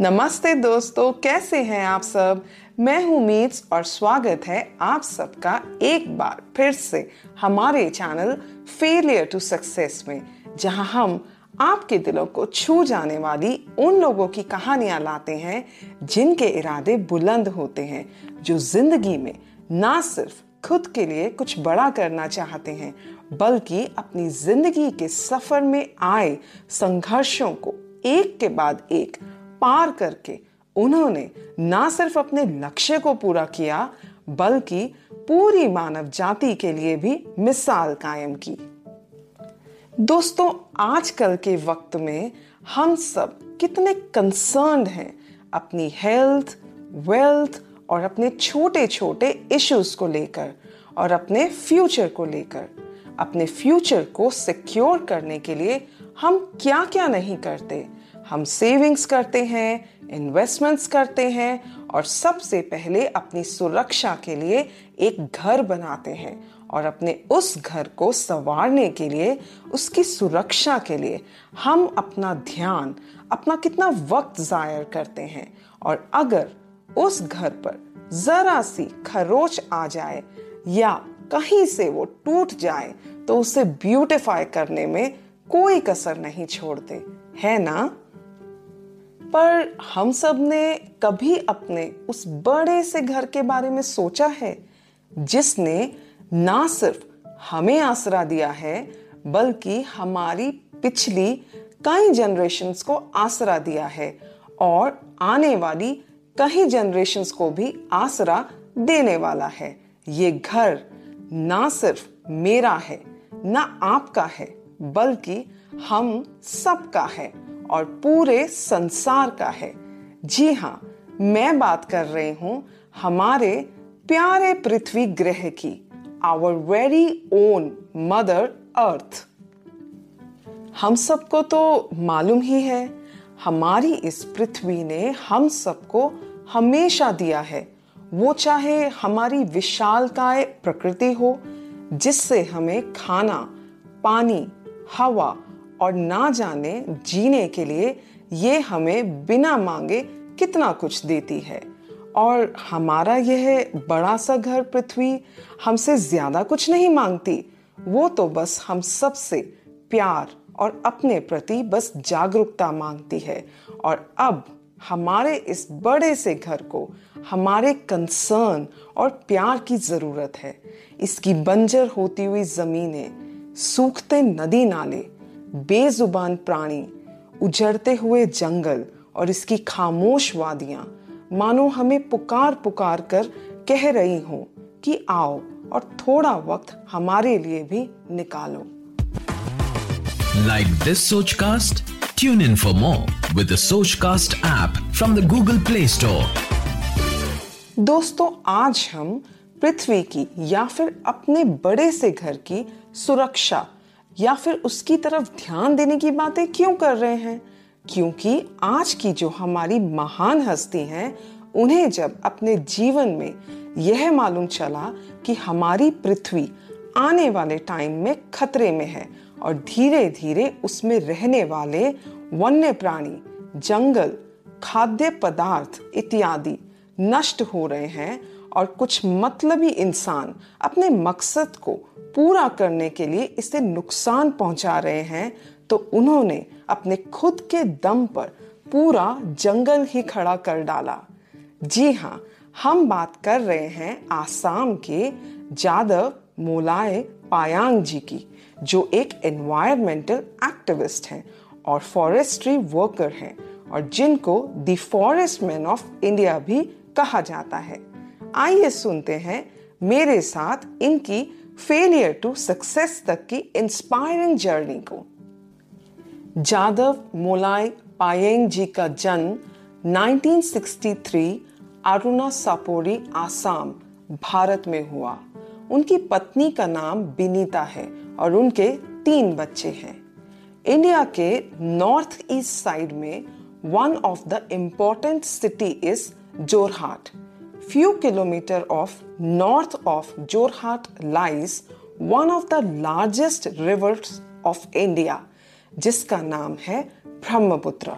नमस्ते दोस्तों, कैसे हैं आप सब? मैं हूँ मीट्स और स्वागत है आप सबका एक बार फिर से हमारे चैनल फेलियर टू सक्सेस में, जहाँ हम आपके दिलों को छू जाने वाली उन लोगों की कहानियाँ लाते हैं, जिनके इरादे बुलंद होते हैं, जो ज़िंदगी में ना सिर्फ़ खुद के लिए कुछ बड़ा करना चाहते हैं, बल्कि अपनी ज़िंदगी के सफ़र में आए संघर्षों को एक के बाद एक पार करके उन्होंने ना सिर्फ़ अपने लक्ष्य को पूरा किया, बल्कि पूरी मानव जाति के लिए भी मिसाल कायम की। दोस्तों, आजकल के वक्त में हम सब कितने कंसर्न हैं अपनी हेल्थ वेल्थ और अपने छोटे छोटे इश्यूज़ को लेकर और अपने फ्यूचर को लेकर। अपने फ्यूचर को सिक्योर करने के लिए हम क्या क्या नहीं करते हम सेविंग्स करते हैं इन्वेस्टमेंट्स करते हैं और सबसे पहले अपनी सुरक्षा के लिए एक घर बनाते हैं और अपने उस घर को संवारने के लिए, उसकी सुरक्षा के लिए हम अपना ध्यान, अपना कितना वक्त जायर करते हैं। और अगर उस घर पर जरा सी खरोच आ जाए या कहीं से वो टूट जाए तो उसे ब्यूटिफाई करने में कोई कसर नहीं छोड़ते। है ना? पर हम सबने कभी अपने उस बड़े से घर के बारे में सोचा है, जिसने ना सिर्फ़ हमें आसरा दिया है, बल्कि हमारी पिछली कई जनरेशन्स को आसरा दिया है और आने वाली कई जनरेशन्स को भी आसरा देने वाला है। ये घर ना सिर्फ़ मेरा है, ना आपका है, बल्कि हम सबका है। और पूरे संसार का है। जी हाँ मैं बात कर रही हूँ हमारे प्यारे पृथ्वी ग्रह की our very own mother earth हम सबको तो मालूम ही है, हमारी इस पृथ्वी ने हम सबको हमेशा दिया है। वो चाहे हमारी विशालकाय प्रकृति हो, जिससे हमें खाना, पानी, हवा और ना जाने जीने के लिए ये हमें बिना मांगे कितना कुछ देती है। और हमारा यह बड़ा सा घर पृथ्वी हमसे ज़्यादा कुछ नहीं मांगती। वो तो बस हम सबसे प्यार और अपने प्रति बस जागरूकता मांगती है। और अब हमारे इस बड़े से घर को हमारे कंसर्न और प्यार की ज़रूरत है। इसकी बंजर होती हुई जमीनें, सूखते नदी नाले बेजुबान प्राणी उजड़ते हुए जंगल और इसकी खामोश वादियाँ मानो हमें पुकार पुकार कर कह रही हो कि आओ और थोड़ा वक्त हमारे लिए भी निकालो। Like this Sochcast tune in for more with Sochcast app from the Google Play Store दोस्तों आज हम पृथ्वी की या फिर अपने बड़े से घर की सुरक्षा या फिर उसकी तरफ़ ध्यान देने की बातें क्यों कर रहे हैं? क्योंकि आज की जो हमारी महान हस्ती हैं, उन्हें जब अपने जीवन में यह मालूम चला कि हमारी पृथ्वी आने वाले टाइम में खतरे में है और धीरे धीरे उसमें रहने वाले वन्य प्राणी, जंगल, खाद्य पदार्थ इत्यादि नष्ट हो रहे हैं और कुछ मतलबी इंसान अपने मकसद को पूरा करने के लिए इसे नुकसान पहुँचा रहे हैं तो उन्होंने अपने खुद के दम पर पूरा जंगल ही खड़ा कर डाला। जी हाँ हम बात कर रहे हैं आसाम के जादव मोलाय पायांग जी की, जो एक एनवायरमेंटल एक्टिविस्ट हैं और फॉरेस्ट्री वर्कर हैं और जिनको the forest man of India भी कहा जाता है। आइए सुनते हैं मेरे साथ इनकी फेलियर टू सक्सेस तक की इंस्पायरिंग जर्नी को। जादव मोलाई पायेंग जी का जन्म 1963 अरुणा सापोरी आसाम, भारत में हुआ। उनकी पत्नी का नाम बिनीता है और उनके तीन बच्चे हैं। इंडिया के नॉर्थ ईस्ट साइड में one of the important city is Jorhat. Few kilometre of north of Jorhat lies one of the largest rivers of India जिसका नाम है ब्रह्मपुत्र।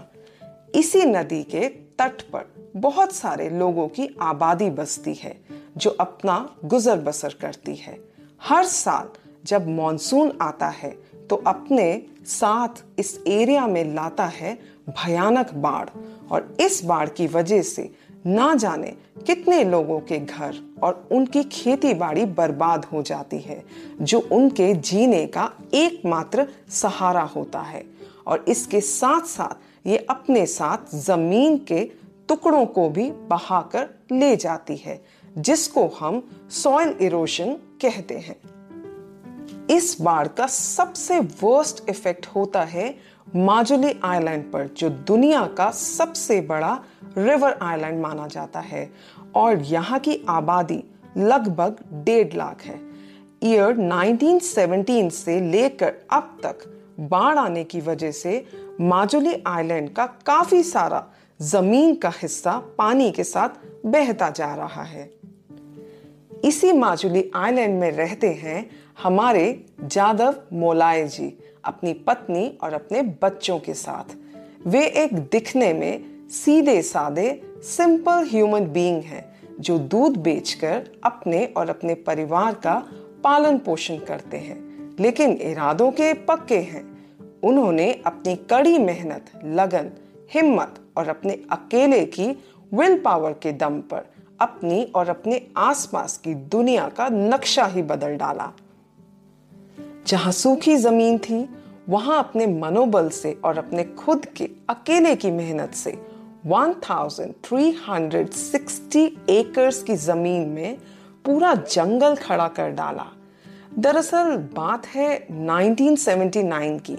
इसी नदी के तट पर बहुत सारे लोगों की आबादी बसती है, जो अपना गुजर बसर करती है। हर साल जब मॉनसून आता है तो अपने साथ इस एरिया में लाता है भयानक बाढ़। और इस बाढ़ की वजह से ना जाने कितने लोगों के घर और उनकी खेती बाड़ी बर्बाद हो जाती है, जो उनके जीने का एकमात्र सहारा होता है। और इसके साथ साथ ये अपने साथ ज़मीन के टुकड़ों को भी बहाकर ले जाती है, जिसको हम सॉइल इरोशन कहते हैं। इस बाढ़ का सबसे वर्स्ट इफ़ेक्ट होता है माजुली आइलैंड पर, जो दुनिया का सबसे बड़ा रिवर आइलैंड माना जाता है। और यहाँ की आबादी लगभग डेढ़ लाख है। ईयर 1917 से लेकर अब तक बाढ़ आने की वजह से माजुली आइलैंड का काफ़ी सारा ज़मीन का हिस्सा पानी के साथ बहता जा रहा है। इसी माजुली आइलैंड में रहते हैं हमारे जादव मोलाय जी, अपनी पत्नी और अपने बच्चों के साथ। वे एक दिखने में सीधे सादे सिंपल ह्यूमन बीइंग हैं, जो दूध बेचकर अपने और अपने परिवार का पालन पोषण करते हैं। लेकिन इरादों के पक्के हैं। उन्होंने अपनी कड़ी मेहनत, लगन, हिम्मत और अपने अकेले की विल पावर के दम पर अपनी और अपने आसपास की दुनिया का नक्शा ही बदल डाला। जहाँ सूखी ज़मीन थी, वहाँ अपने मनोबल से और अपने खुद के अकेले की मेहनत से 1360 एकर्स की ज़मीन में पूरा जंगल खड़ा कर डाला। दरअसल बात है 1979 की,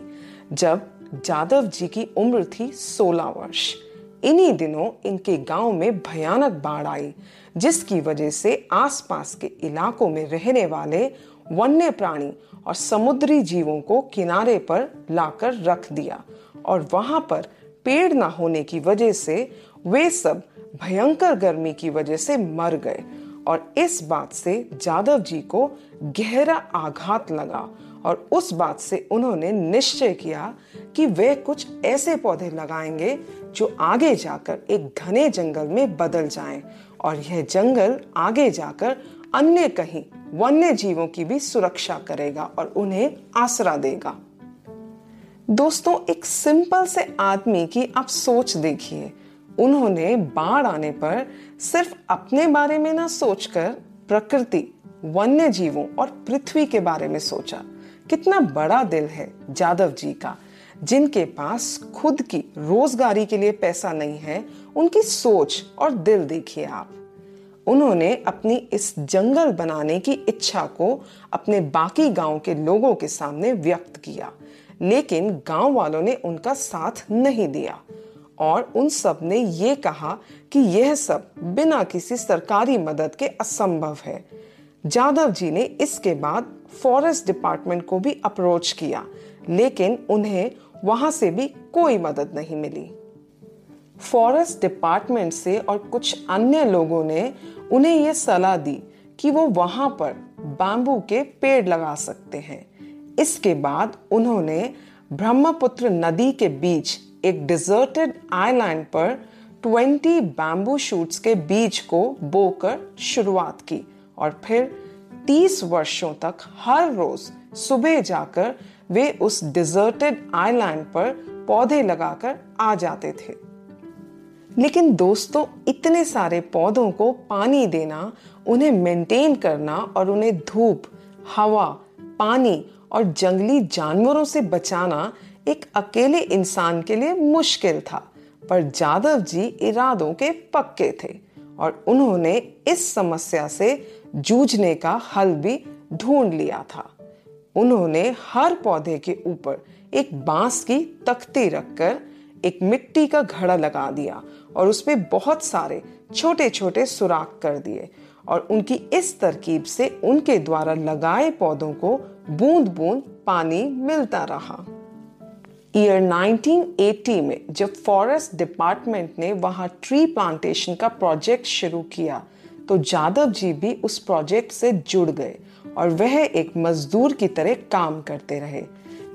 जब जादव जी की उम्र थी 16 वर्ष। इन्हीं दिनों इनके गाँव में भयानक बाढ़ आई, जिसकी वजह से आसपास के इलाकों में रहने वाले वन्य प्राणी और समुद्री जीवों को किनारे पर लाकर रख दिया और वहाँ पर पेड़ ना होने की वजह से वे सब भयंकर गर्मी की वजह से मर गए और इस बात से जादव जी को गहरा आघात लगा और उस बात से उन्होंने निश्चय किया कि वे कुछ ऐसे पौधे लगाएँगे जो आगे जाकर एक घने जंगल में बदल जाएँ और यह जंगल आगे जाकर अन्य कहीं वन्य जीवों की भी सुरक्षा करेगा और उन्हें आसरा देगा। दोस्तों, एक सिंपल से आदमी की आप सोच देखिए। उन्होंने बाढ़ आने पर सिर्फ़ अपने बारे में ना सोचकर प्रकृति, वन्य जीवों और पृथ्वी के बारे में सोचा। कितना बड़ा दिल है जादव जी का, जिनके पास खुद की रोजगारी के लिए पैसा नहीं है। उनकी सोच और दिल देखिए आप। उन्होंने अपनी इस जंगल बनाने की इच्छा को अपने बाकी गाँव के लोगों के सामने व्यक्त किया, लेकिन गाँव वालों ने उनका साथ नहीं दिया। और उन सबने ये कहा कि यह सब बिना किसी सरकारी मदद के असंभव है। जाधव जी ने इसके बाद फॉरेस्ट डिपार्टमेंट को भी अप्रोच किया, लेकिन उन्हें वहाँ से भी कोई मदद नहीं मिली। फॉरेस्ट डिपार्टमेंट से और कुछ अन्य लोगों ने उन्हें यह सलाह दी कि वो वहाँ पर बांबू के पेड़ लगा सकते हैं। इसके बाद उन्होंने ब्रह्मपुत्र नदी के बीच एक डिजर्टेड आइलैंड पर 20 बैम्बू शूट्स के बीज को बोकर शुरुआत की और फिर 30 वर्षों तक हर रोज सुबह जाकर वे उस डिजर्टेड आइलैंड पर पौधे लगाकर आ जाते थे। लेकिन दोस्तों, इतने सारे पौधों को पानी देना, उन्हें मेंटेन करना और उन्हें धूप, हवा, पानी और जंगली जानवरों से बचाना एक अकेले इंसान के लिए मुश्किल था। पर जादव जी इरादों के पक्के थे और उन्होंने इस समस्या से जूझने का हल भी ढूंढ लिया था। उन्होंने हर पौधे के ऊपर एक बाँस की तख्ती रखकर एक मिट्टी का घड़ा लगा दिया और उसमें बहुत सारे छोटे छोटे सुराख कर दिए और उनकी इस तरकीब से उनके द्वारा लगाए पौधों को बूंद बूंद पानी मिलता रहा। ईयर 1980 में जब फॉरेस्ट डिपार्टमेंट ने वहाँ ट्री प्लांटेशन का प्रोजेक्ट शुरू किया तो जादव जी भी उस प्रोजेक्ट से जुड़ गए और वह एक मजदूर की तरह काम करते रहे।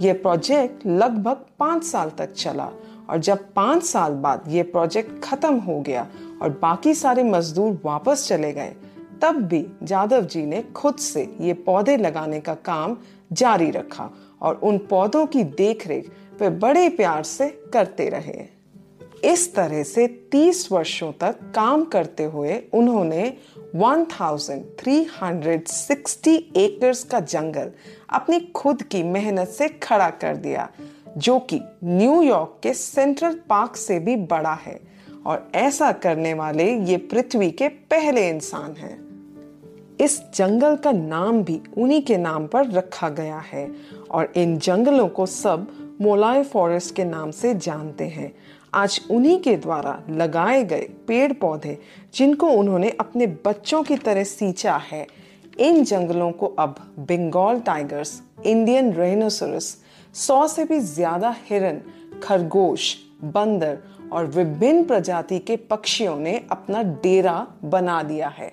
यह प्रोजेक्ट लगभग पाँच साल तक चला और जब पाँच साल बाद यह प्रोजेक्ट खत्म हो गया और बाकी सारे मजदूर वापस चले गए, तब भी जादव जी ने खुद से ये पौधे लगाने का काम जारी रखा और उन पौधों की देखरेख वे बड़े प्यार से करते रहे। इस तरह से 30 वर्षों तक काम करते हुए उन्होंने 1360 एकर्स का जंगल अपनी खुद की मेहनत से खड़ा कर दिया जो कि न्यूयॉर्क के सेंट्रल पार्क से भी बड़ा है और ऐसा करने वाले ये पृथ्वी के पहले इंसान हैं। इस जंगल का नाम भी उन्हीं के नाम पर रखा गया है और इन जंगलों को सब मोलाय फॉरेस्ट के नाम से जानते हैं। आज उन्हीं के द्वारा लगाए गए पेड़ पौधे जिनको उन्होंने अपने बच्चों की तरह सींचा है, इन जंगलों को अब बंगाल टाइगर्स, इंडियन रेनोसरस सौ से भी ज़्यादा हिरन, खरगोश, बंदर और विभिन्न प्रजाति के पक्षियों ने अपना डेरा बना दिया है।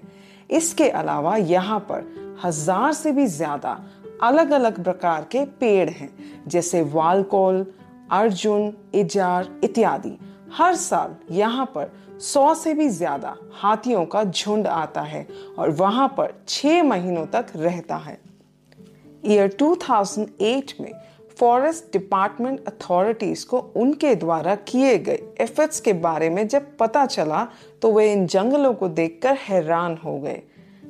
इसके अलावा यहाँ पर हज़ार से भी ज़्यादा अलग अलग प्रकार के पेड़ हैं, जैसे वालकोल, अर्जुन, इजार इत्यादि। हर साल यहाँ पर सौ से भी ज़्यादा हाथियों का झुंड आता है और वहाँ पर छह महीनों तक रहता है। ईयर 2008 में फॉरेस्ट डिपार्टमेंट अथॉरिटीज को उनके द्वारा किए गए एफर्ट्स के बारे में जब पता चला तो वे इन जंगलों को देखकर हैरान हो गए।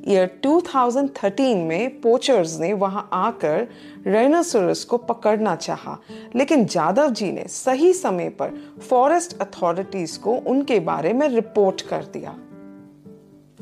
ईयर 2013 में पोचर्स ने वहाँ आकर रेनासोरस को पकड़ना चाहा, लेकिन जादव जी ने सही समय पर फॉरेस्ट अथॉरिटीज को उनके बारे में रिपोर्ट कर दिया।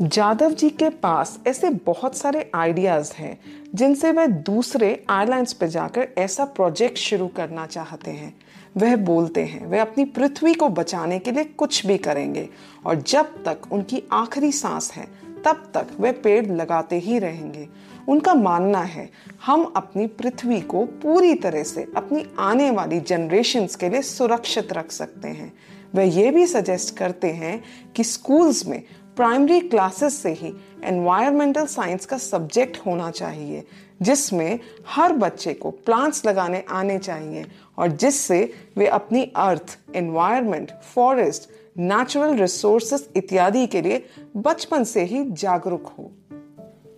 जादव जी के पास ऐसे बहुत सारे आइडियाज़ हैं, जिनसे वह दूसरे आइलैंड्स पर जाकर ऐसा प्रोजेक्ट शुरू करना चाहते हैं। वह बोलते हैं, वह अपनी पृथ्वी को बचाने के लिए कुछ भी करेंगे और जब तक उनकी आखिरी सांस है, तब तक वे पेड़ लगाते ही रहेंगे। उनका मानना है, हम अपनी पृथ्वी को पूरी तरह से अपनी आने वाली जनरेशन के लिए सुरक्षित रख सकते हैं। वे ये भी सजेस्ट करते हैं कि स्कूल्स में प्राइमरी क्लासेस से ही एनवायरमेंटल साइंस का सब्जेक्ट होना चाहिए, जिसमें हर बच्चे को प्लांट्स लगाने आने चाहिए और जिससे वे अपनी earth environment forest natural resources इत्यादि के लिए बचपन से ही जागरूक हो।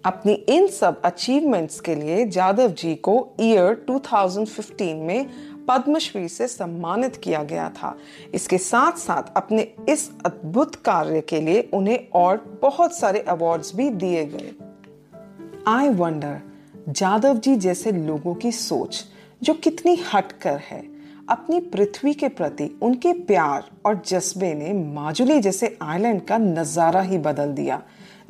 अपनी इन सब अचीवमेंट्स के लिए जादव जी को ईयर 2015 में पद्मश्री से सम्मानित किया गया था। इसके साथ साथ अपने इस अद्भुत कार्य के लिए उन्हें और बहुत सारे अवार्ड्स भी दिए गए। आई वंडर जादव जी जैसे लोगों की सोच, जो कितनी हटकर है, अपनी पृथ्वी के प्रति उनके प्यार और जज्बे ने माजुली जैसे आइलैंड का नज़ारा ही बदल दिया।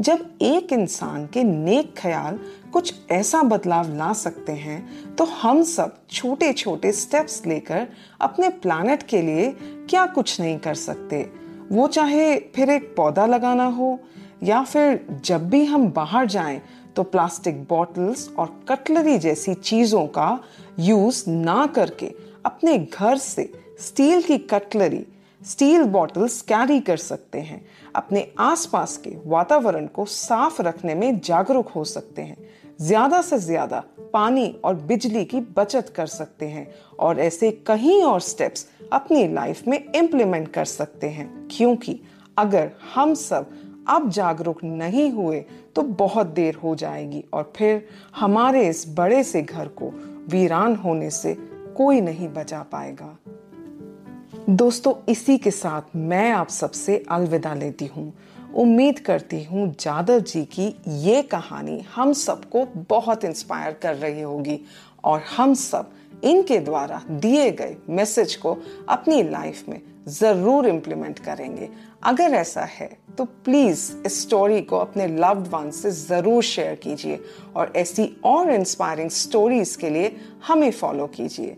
जब एक इंसान के नेक ख्याल कुछ ऐसा बदलाव ला सकते हैं तो हम सब छोटे छोटे स्टेप्स लेकर अपने प्लानट के लिए क्या कुछ नहीं कर सकते? वो चाहे फिर एक पौधा लगाना हो, या फिर जब भी हम बाहर जाएँ तो प्लास्टिक बॉटल्स और कटलरी जैसी चीज़ों का यूज़ ना करके अपने घर से स्टील की कटलरी स्टील बॉटल्स कैरी कर सकते हैं। अपने आसपास के वातावरण को साफ़ रखने में जागरूक हो सकते हैं। ज़्यादा से ज़्यादा पानी और बिजली की बचत कर सकते हैं और ऐसे कहीं और स्टेप्स अपनी लाइफ में इम्प्लीमेंट कर सकते हैं। क्योंकि अगर हम सब अब जागरूक नहीं हुए तो बहुत देर हो जाएगी और फिर हमारे इस बड़े से घर को वीरान होने से कोई नहीं बचा पाएगा। दोस्तों, इसी के साथ मैं आप सबसे अलविदा लेती हूँ। उम्मीद करती हूँ जादव जी की ये कहानी हम सबको बहुत इंस्पायर कर रही होगी और हम सब इनके द्वारा दिए गए मैसेज को अपनी लाइफ में ज़रूर इम्प्लीमेंट करेंगे। अगर ऐसा है तो प्लीज़ इस स्टोरी को अपने लव्ड वन से ज़रूर शेयर कीजिए और ऐसी और इंस्पायरिंग स्टोरीज के लिए हमें फॉलो कीजिए।